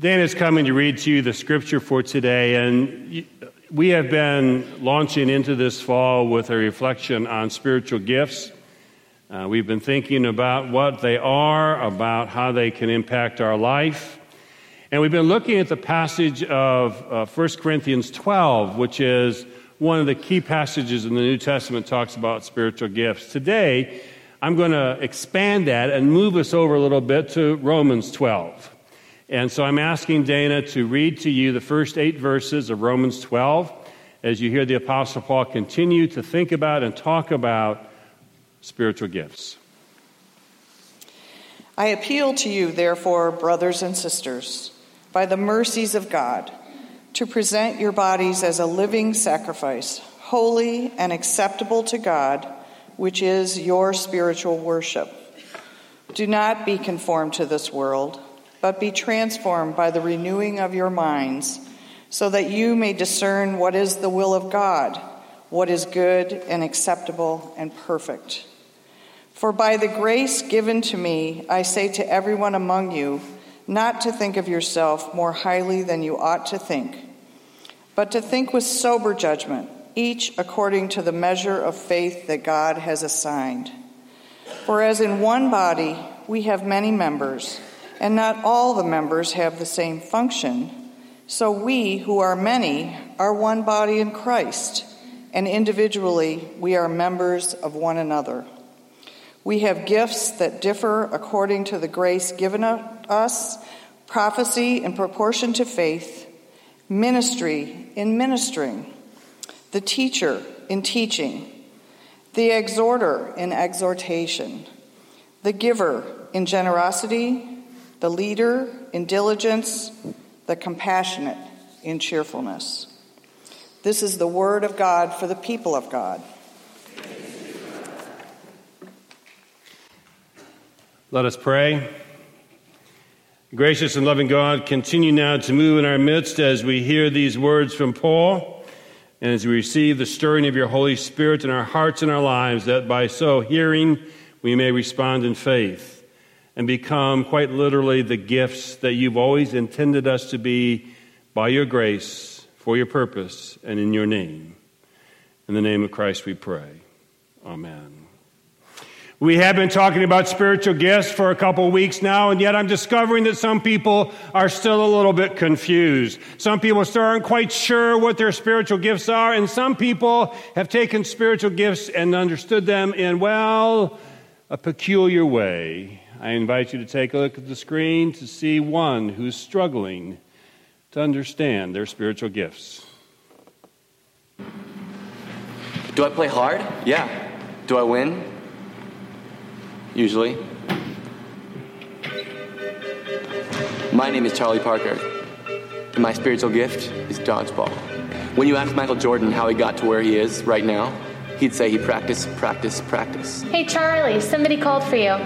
Dan is coming to read to you the scripture for today, and we have been launching into this fall with a reflection on spiritual gifts. Uh, we've been thinking about what they are, about how they can impact our life. And we've been looking at the passage of uh, 1 Corinthians 12, which is one of the key passages in the New Testament talks about spiritual gifts. Today, I'm going to expand that and move us over a little bit to Romans 12. And so I'm asking Dana to read to you the first eight verses of Romans 12 as you hear the Apostle Paul continue to think about and talk about spiritual gifts. I appeal to you, therefore, brothers and sisters, by the mercies of God, to present your bodies as a living sacrifice, holy and acceptable to God which is your spiritual worship. Do not be conformed to this world, but be transformed by the renewing of your minds, so that you may discern what is the will of God, what is good and acceptable and perfect. For by the grace given to me, I say to everyone among you, not to think of yourself more highly than you ought to think, but to think with sober judgment each according to the measure of faith that God has assigned. For as in one body we have many members, and not all the members have the same function, so we, who are many, are one body in Christ, and individually we are members of one another. We have gifts that differ according to the grace given us prophecy in proportion to faith, ministry in ministering the teacher in teaching, the exhorter in exhortation, the giver in generosity, the leader in diligence, the compassionate in cheerfulness. This is the word of God for the people of God. Let us pray. Gracious and loving God, continue now to move in our midst as we hear these words from Paul. And as we receive the stirring of your Holy Spirit in our hearts and our lives, that by so hearing we may respond in faith and become quite literally the gifts that you've always intended us to be by your grace, for your purpose, and in your name. In the name of Christ we pray. Amen. We have been talking about spiritual gifts for a couple weeks now, and yet I'm discovering that some people are still a little bit confused. Some people still aren't quite sure what their spiritual gifts are, and some people have taken spiritual gifts and understood them in, well, a peculiar way. I invite you to take a look at the screen to see one who's struggling to understand their spiritual gifts. Do I play hard? Yeah. Do I win? usually. My name is Charlie Parker, and my spiritual gift is dodgeball. When you ask Michael Jordan how he got to where he is right now, he'd say he practiced, practice, practice. Hey, Charlie, somebody called for you.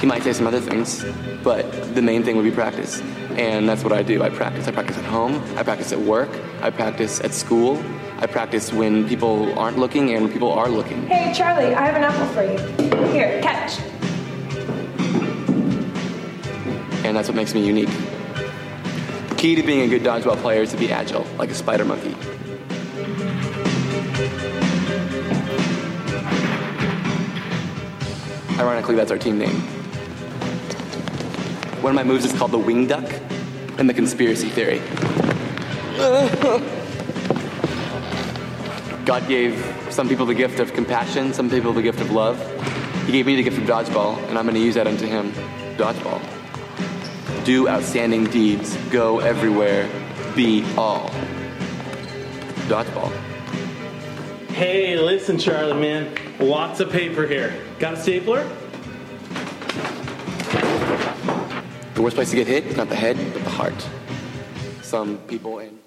He might say some other things, but the main thing would be practice. And that's what I do. I practice. I practice at home, I practice at work, I practice at school, I practice when people aren't looking and when people are looking. Hey, Charlie, I have an apple for you. Here, catch. And that's what makes me unique. The key to being a good dodgeball player is to be agile, like a spider monkey. Ironically, that's our team name. One of my moves is called the wing duck and the conspiracy theory. God gave some people the gift of compassion, some people the gift of love. He gave me the gift of dodgeball, and I'm going to use that unto Him. Dodgeball. Do outstanding deeds, go everywhere, be all. Dodgeball. Hey, listen, Charlie, man. Lots of paper here. Got a stapler? The worst place to get hit is not the head, but the heart. Some people and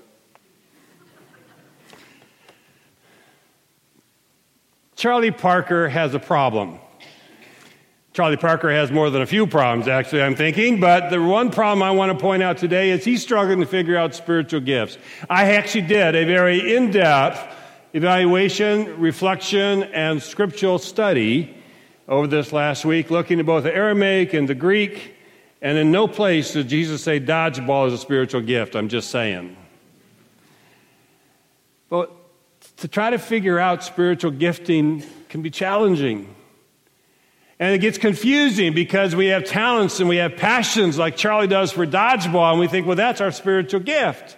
Charlie Parker has a problem. Charlie Parker has more than a few problems, actually, I'm thinking, but the one problem I want to point out today is he's struggling to figure out spiritual gifts. I actually did a very in depth evaluation, reflection, and scriptural study over this last week, looking at both the Aramaic and the Greek, And in no place did Jesus say dodgeball is a spiritual gift. I'm just saying. But to try to figure out spiritual gifting can be challenging. And it gets confusing because we have talents and we have passions like Charlie does for dodgeball, and we think, well, that's our spiritual gift.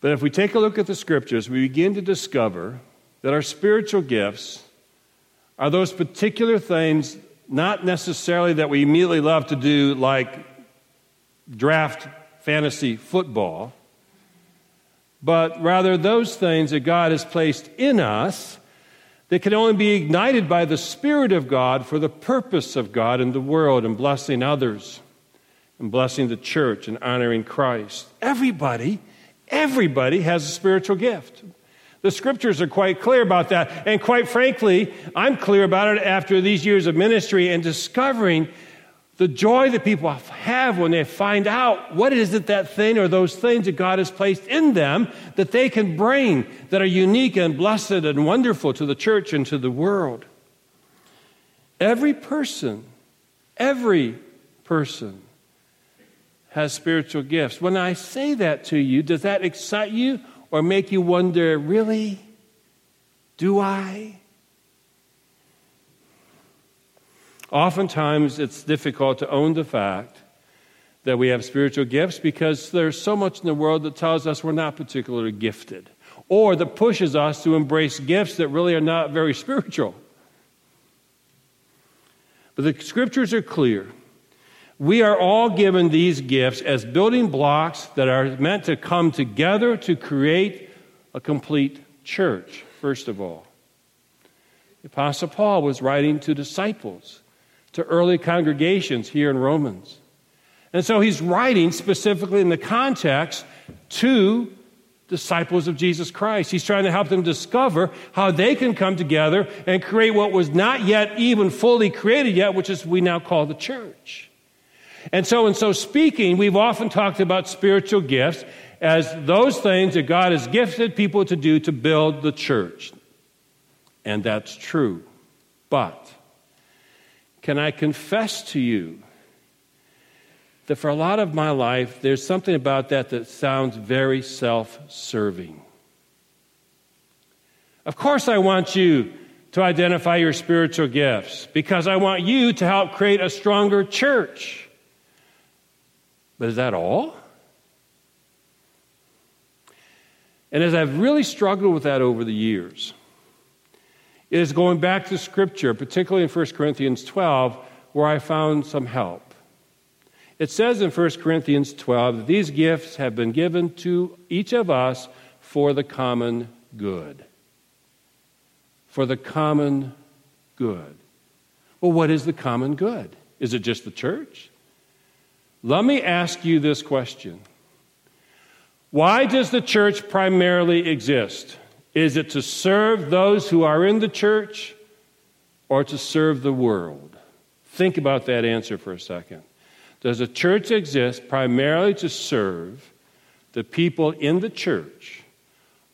But if we take a look at the scriptures, we begin to discover that our spiritual gifts are those particular things, not necessarily that we immediately love to do, like draft fantasy football, but rather those things that God has placed in us that can only be ignited by the Spirit of God for the purpose of God in the world and blessing others and blessing the church and honoring Christ. Everybody, everybody has a spiritual gift. The scriptures are quite clear about that. And quite frankly, I'm clear about it after these years of ministry and discovering the joy that people have when they find out what is it that thing or those things that God has placed in them that they can bring that are unique and blessed and wonderful to the church and to the world. Every person, every person has spiritual gifts. When I say that to you, does that excite you or make you wonder, really? Do I? Oftentimes, it's difficult to own the fact that we have spiritual gifts because there's so much in the world that tells us we're not particularly gifted or that pushes us to embrace gifts that really are not very spiritual. But the scriptures are clear. We are all given these gifts as building blocks that are meant to come together to create a complete church, first of all. The Apostle Paul was writing to disciples to early congregations here in Romans. And so he's writing specifically in the context to disciples of Jesus Christ. He's trying to help them discover how they can come together and create what was not yet even fully created yet, which is we now call the church. And so, in so speaking, we've often talked about spiritual gifts as those things that God has gifted people to do to build the church. And that's true. But can I confess to you that for a lot of my life, there's something about that that sounds very self serving? Of course, I want you to identify your spiritual gifts because I want you to help create a stronger church. But is that all? And as I've really struggled with that over the years, is going back to Scripture, particularly in 1 Corinthians 12, where I found some help. It says in 1 Corinthians 12 that these gifts have been given to each of us for the common good. For the common good. Well, what is the common good? Is it just the church? Let me ask you this question Why does the church primarily exist? Is it to serve those who are in the church or to serve the world? Think about that answer for a second. Does a church exist primarily to serve the people in the church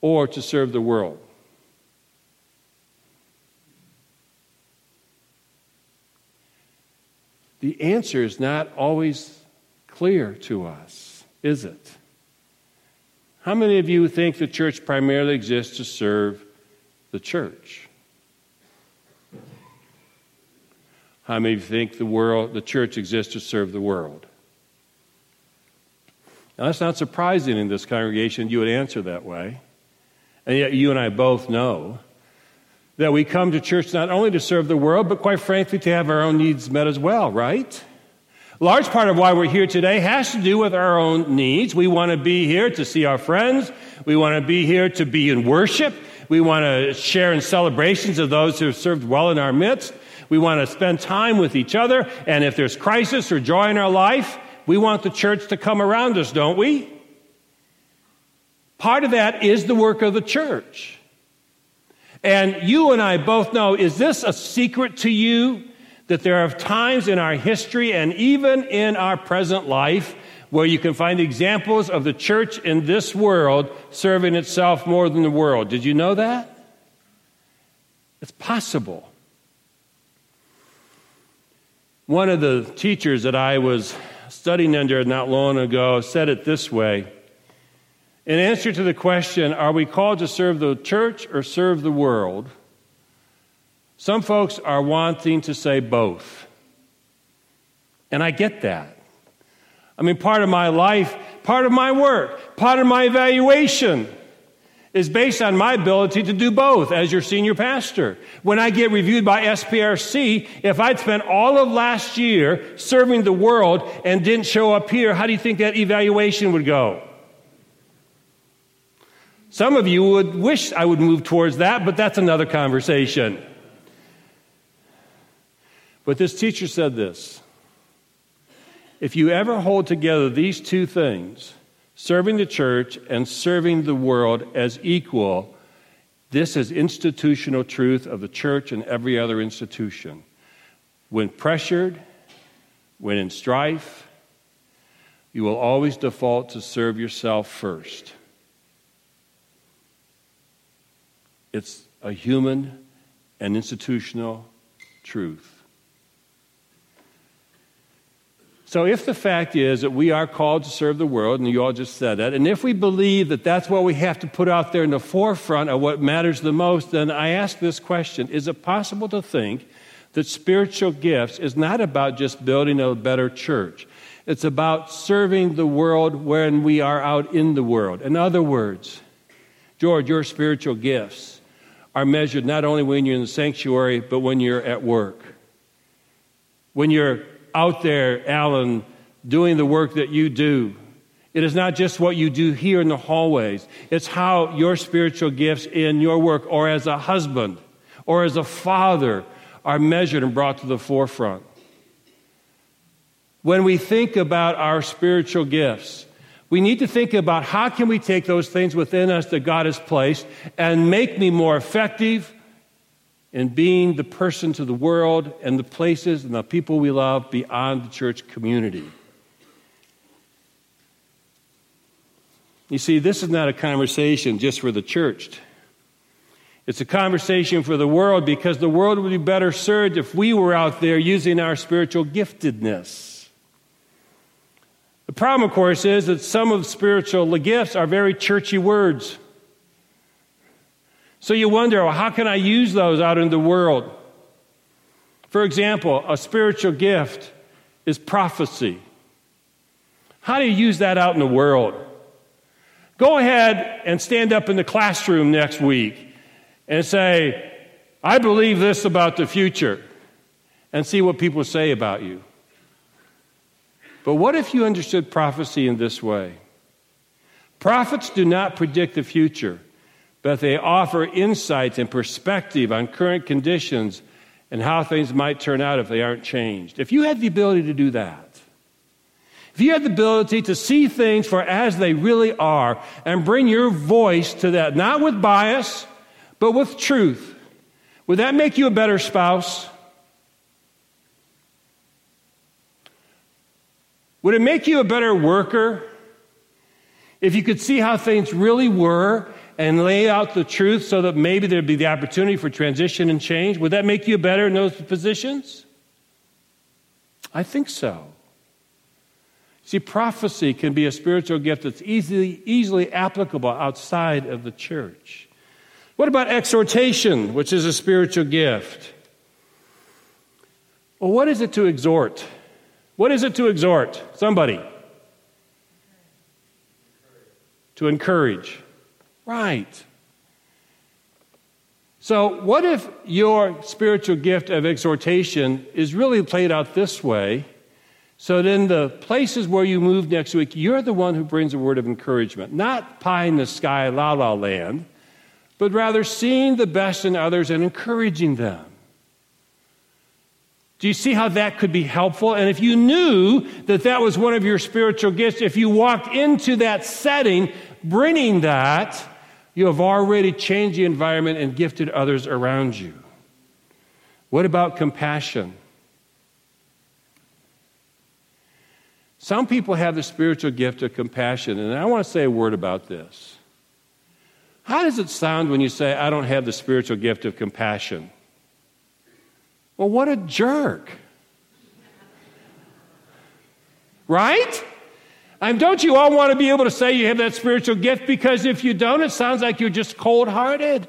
or to serve the world? The answer is not always clear to us, is it? How many of you think the church primarily exists to serve the church? How many of you think the world, the church exists to serve the world? Now, that's not surprising in this congregation you would answer that way. And yet, you and I both know that we come to church not only to serve the world, but quite frankly, to have our own needs met as well, right? Large part of why we're here today has to do with our own needs. We want to be here to see our friends. We want to be here to be in worship. We want to share in celebrations of those who have served well in our midst. We want to spend time with each other. And if there's crisis or joy in our life, we want the church to come around us, don't we? Part of that is the work of the church. And you and I both know is this a secret to you? That there are times in our history and even in our present life where you can find examples of the church in this world serving itself more than the world. Did you know that? It's possible. One of the teachers that I was studying under not long ago said it this way In answer to the question, Are we called to serve the church or serve the world? Some folks are wanting to say both. And I get that. I mean, part of my life, part of my work, part of my evaluation is based on my ability to do both as your senior pastor. When I get reviewed by SPRC, if I'd spent all of last year serving the world and didn't show up here, how do you think that evaluation would go? Some of you would wish I would move towards that, but that's another conversation. But this teacher said this If you ever hold together these two things, serving the church and serving the world as equal, this is institutional truth of the church and every other institution. When pressured, when in strife, you will always default to serve yourself first. It's a human and institutional truth. So, if the fact is that we are called to serve the world, and you all just said that, and if we believe that that's what we have to put out there in the forefront of what matters the most, then I ask this question Is it possible to think that spiritual gifts is not about just building a better church? It's about serving the world when we are out in the world. In other words, George, your spiritual gifts are measured not only when you're in the sanctuary, but when you're at work. When you're out there, Alan, doing the work that you do. It is not just what you do here in the hallways, it's how your spiritual gifts in your work, or as a husband, or as a father, are measured and brought to the forefront. When we think about our spiritual gifts, we need to think about how can we take those things within us that God has placed and make me more effective, and being the person to the world and the places and the people we love beyond the church community. You see, this is not a conversation just for the church. It's a conversation for the world because the world would be better served if we were out there using our spiritual giftedness. The problem, of course, is that some of spiritual gifts are very churchy words. So you wonder, well, how can I use those out in the world? For example, a spiritual gift is prophecy. How do you use that out in the world? Go ahead and stand up in the classroom next week and say, I believe this about the future, and see what people say about you. But what if you understood prophecy in this way? Prophets do not predict the future but they offer insights and perspective on current conditions and how things might turn out if they aren't changed. If you had the ability to do that, if you had the ability to see things for as they really are and bring your voice to that, not with bias, but with truth, would that make you a better spouse? Would it make you a better worker? If you could see how things really were and lay out the truth so that maybe there'd be the opportunity for transition and change? Would that make you better in those positions? I think so. See, prophecy can be a spiritual gift that's easily, easily applicable outside of the church. What about exhortation, which is a spiritual gift? Well, what is it to exhort? What is it to exhort? Somebody. To encourage. Right. So, what if your spiritual gift of exhortation is really played out this way? So, then the places where you move next week, you're the one who brings a word of encouragement, not pie in the sky, la la land, but rather seeing the best in others and encouraging them. Do you see how that could be helpful? And if you knew that that was one of your spiritual gifts, if you walked into that setting bringing that, you have already changed the environment and gifted others around you. What about compassion? Some people have the spiritual gift of compassion, and I want to say a word about this. How does it sound when you say, I don't have the spiritual gift of compassion? Well, what a jerk. Right? And don't you all want to be able to say you have that spiritual gift? Because if you don't, it sounds like you're just cold hearted.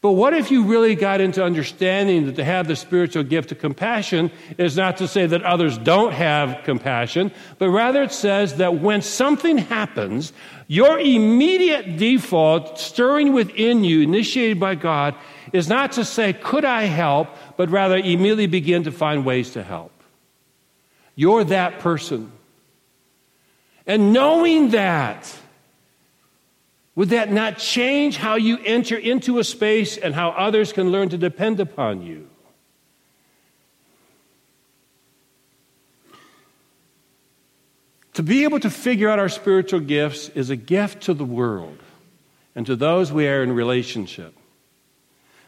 But what if you really got into understanding that to have the spiritual gift of compassion is not to say that others don't have compassion, but rather it says that when something happens, your immediate default, stirring within you, initiated by God, is not to say, Could I help? but rather immediately begin to find ways to help. You're that person. And knowing that, would that not change how you enter into a space and how others can learn to depend upon you? To be able to figure out our spiritual gifts is a gift to the world and to those we are in relationship.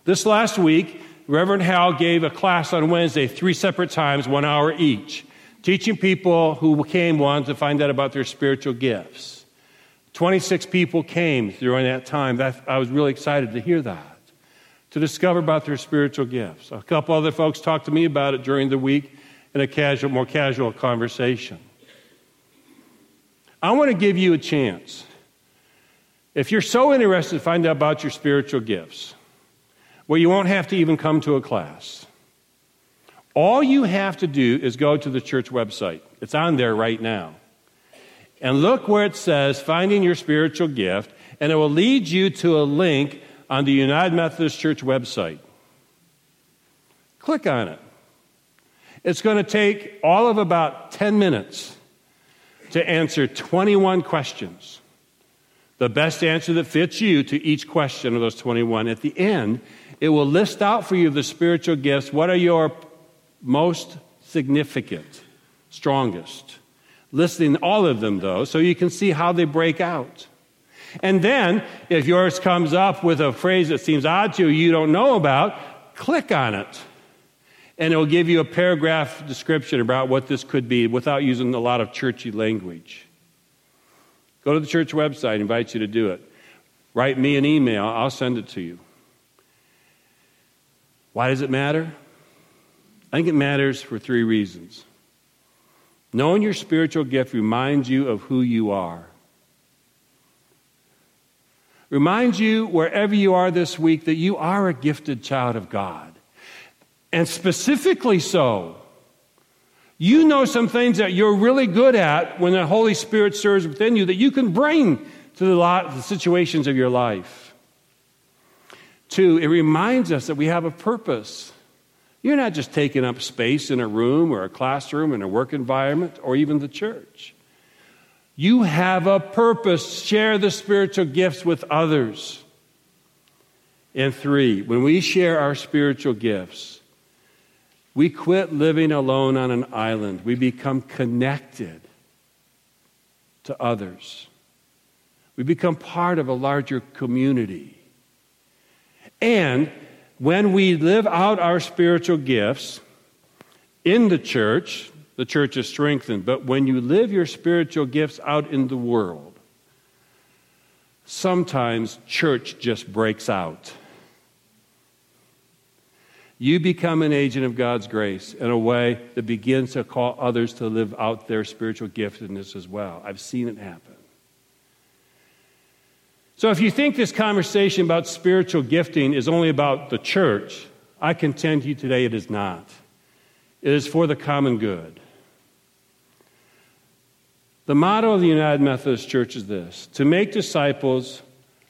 This last week, Reverend Hal gave a class on Wednesday, three separate times, one hour each, teaching people who came wanted to find out about their spiritual gifts. 26 people came during that time. That, I was really excited to hear that, to discover about their spiritual gifts. A couple other folks talked to me about it during the week in a casual, more casual conversation. I want to give you a chance. If you're so interested to find out about your spiritual gifts, well, you won't have to even come to a class. All you have to do is go to the church website. It's on there right now. And look where it says finding your spiritual gift, and it will lead you to a link on the United Methodist Church website. Click on it. It's going to take all of about 10 minutes to answer 21 questions. The best answer that fits you to each question of those 21. At the end, it will list out for you the spiritual gifts. What are your most significant, strongest? listing all of them, though, so you can see how they break out. And then, if yours comes up with a phrase that seems odd to you, you don't know about, click on it. And it will give you a paragraph description about what this could be without using a lot of churchy language. Go to the church website, I invite you to do it. Write me an email, I'll send it to you. Why does it matter? I think it matters for three reasons. Knowing your spiritual gift reminds you of who you are. Reminds you, wherever you are this week, that you are a gifted child of God. And specifically so, you know some things that you're really good at when the Holy Spirit stirs within you that you can bring to the, lot, the situations of your life. Two, it reminds us that we have a purpose. You're not just taking up space in a room or a classroom in a work environment or even the church. You have a purpose. Share the spiritual gifts with others. And three, when we share our spiritual gifts, we quit living alone on an island. We become connected to others. We become part of a larger community. And when we live out our spiritual gifts in the church, the church is strengthened. But when you live your spiritual gifts out in the world, sometimes church just breaks out. You become an agent of God's grace in a way that begins to call others to live out their spiritual giftedness as well. I've seen it happen. So if you think this conversation about spiritual gifting is only about the church, I contend to you today it is not. It is for the common good. The motto of the United Methodist Church is this to make disciples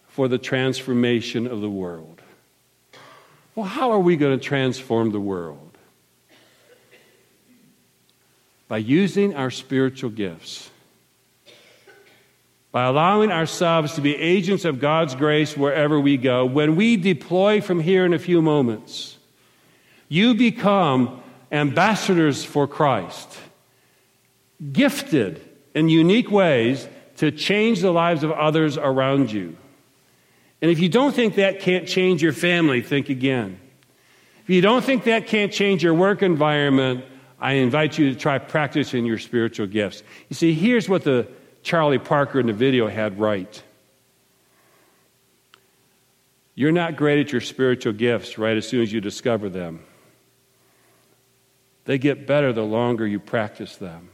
for the transformation of the world. Well, how are we going to transform the world? By using our spiritual gifts by allowing ourselves to be agents of God's grace wherever we go. When we deploy from here in a few moments, you become ambassadors for Christ, gifted in unique ways to change the lives of others around you. And if you don't think that can't change your family, think again. If you don't think that can't change your work environment, I invite you to try practicing your spiritual gifts. You see, here's what the Charlie Parker in the video had right. You're not great at your spiritual gifts right as soon as you discover them. They get better the longer you practice them,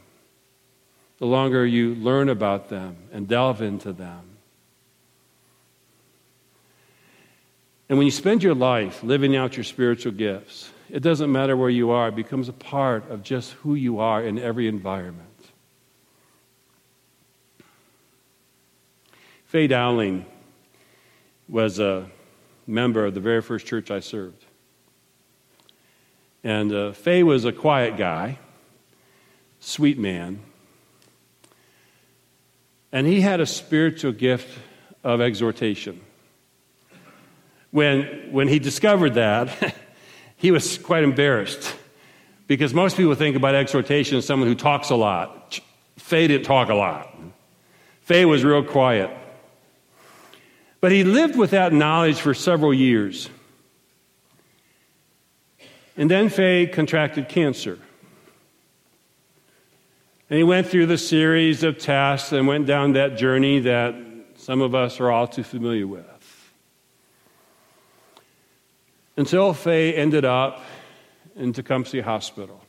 the longer you learn about them and delve into them. And when you spend your life living out your spiritual gifts, it doesn't matter where you are, it becomes a part of just who you are in every environment. Faye Dowling was a member of the very first church I served. And uh, Faye was a quiet guy, sweet man. And he had a spiritual gift of exhortation. When, when he discovered that, he was quite embarrassed because most people think about exhortation as someone who talks a lot. Faye didn't talk a lot. Faye was real quiet. But he lived with that knowledge for several years. And then Faye contracted cancer. And he went through the series of tests and went down that journey that some of us are all too familiar with. Until Faye ended up in Tecumseh Hospital.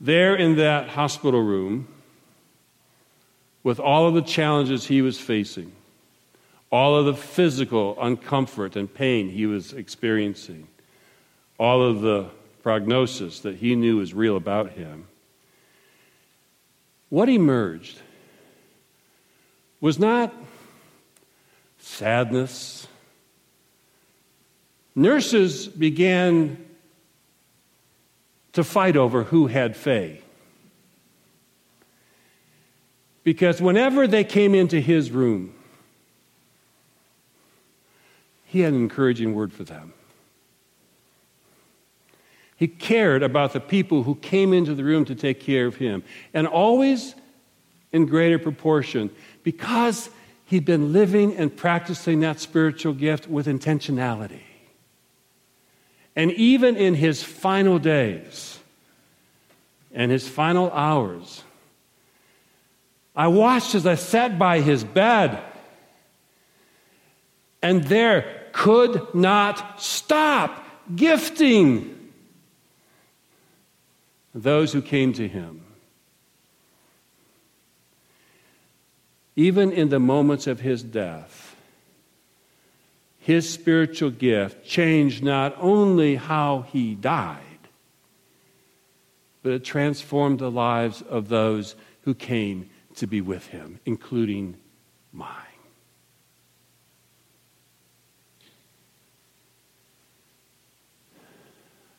There in that hospital room, with all of the challenges he was facing, all of the physical uncomfort and pain he was experiencing, all of the prognosis that he knew was real about him, what emerged was not sadness. Nurses began to fight over who had Faye. Because whenever they came into his room, he had an encouraging word for them. He cared about the people who came into the room to take care of him, and always in greater proportion because he'd been living and practicing that spiritual gift with intentionality. And even in his final days and his final hours, I watched as I sat by his bed, and there could not stop gifting those who came to him. Even in the moments of his death, his spiritual gift changed not only how he died, but it transformed the lives of those who came to be with him, including mine.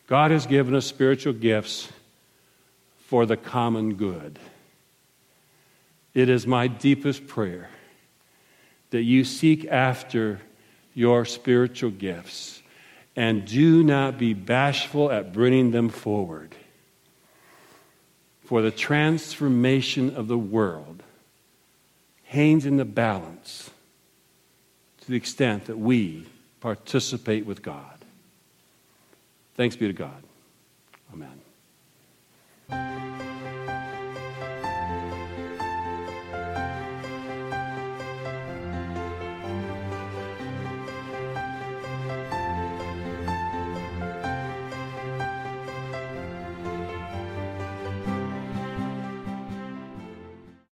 God has given us spiritual gifts for the common good. It is my deepest prayer that you seek after your spiritual gifts and do not be bashful at bringing them forward for the transformation of the world hangs in the balance to the extent that we participate with God. Thanks be to God. Amen.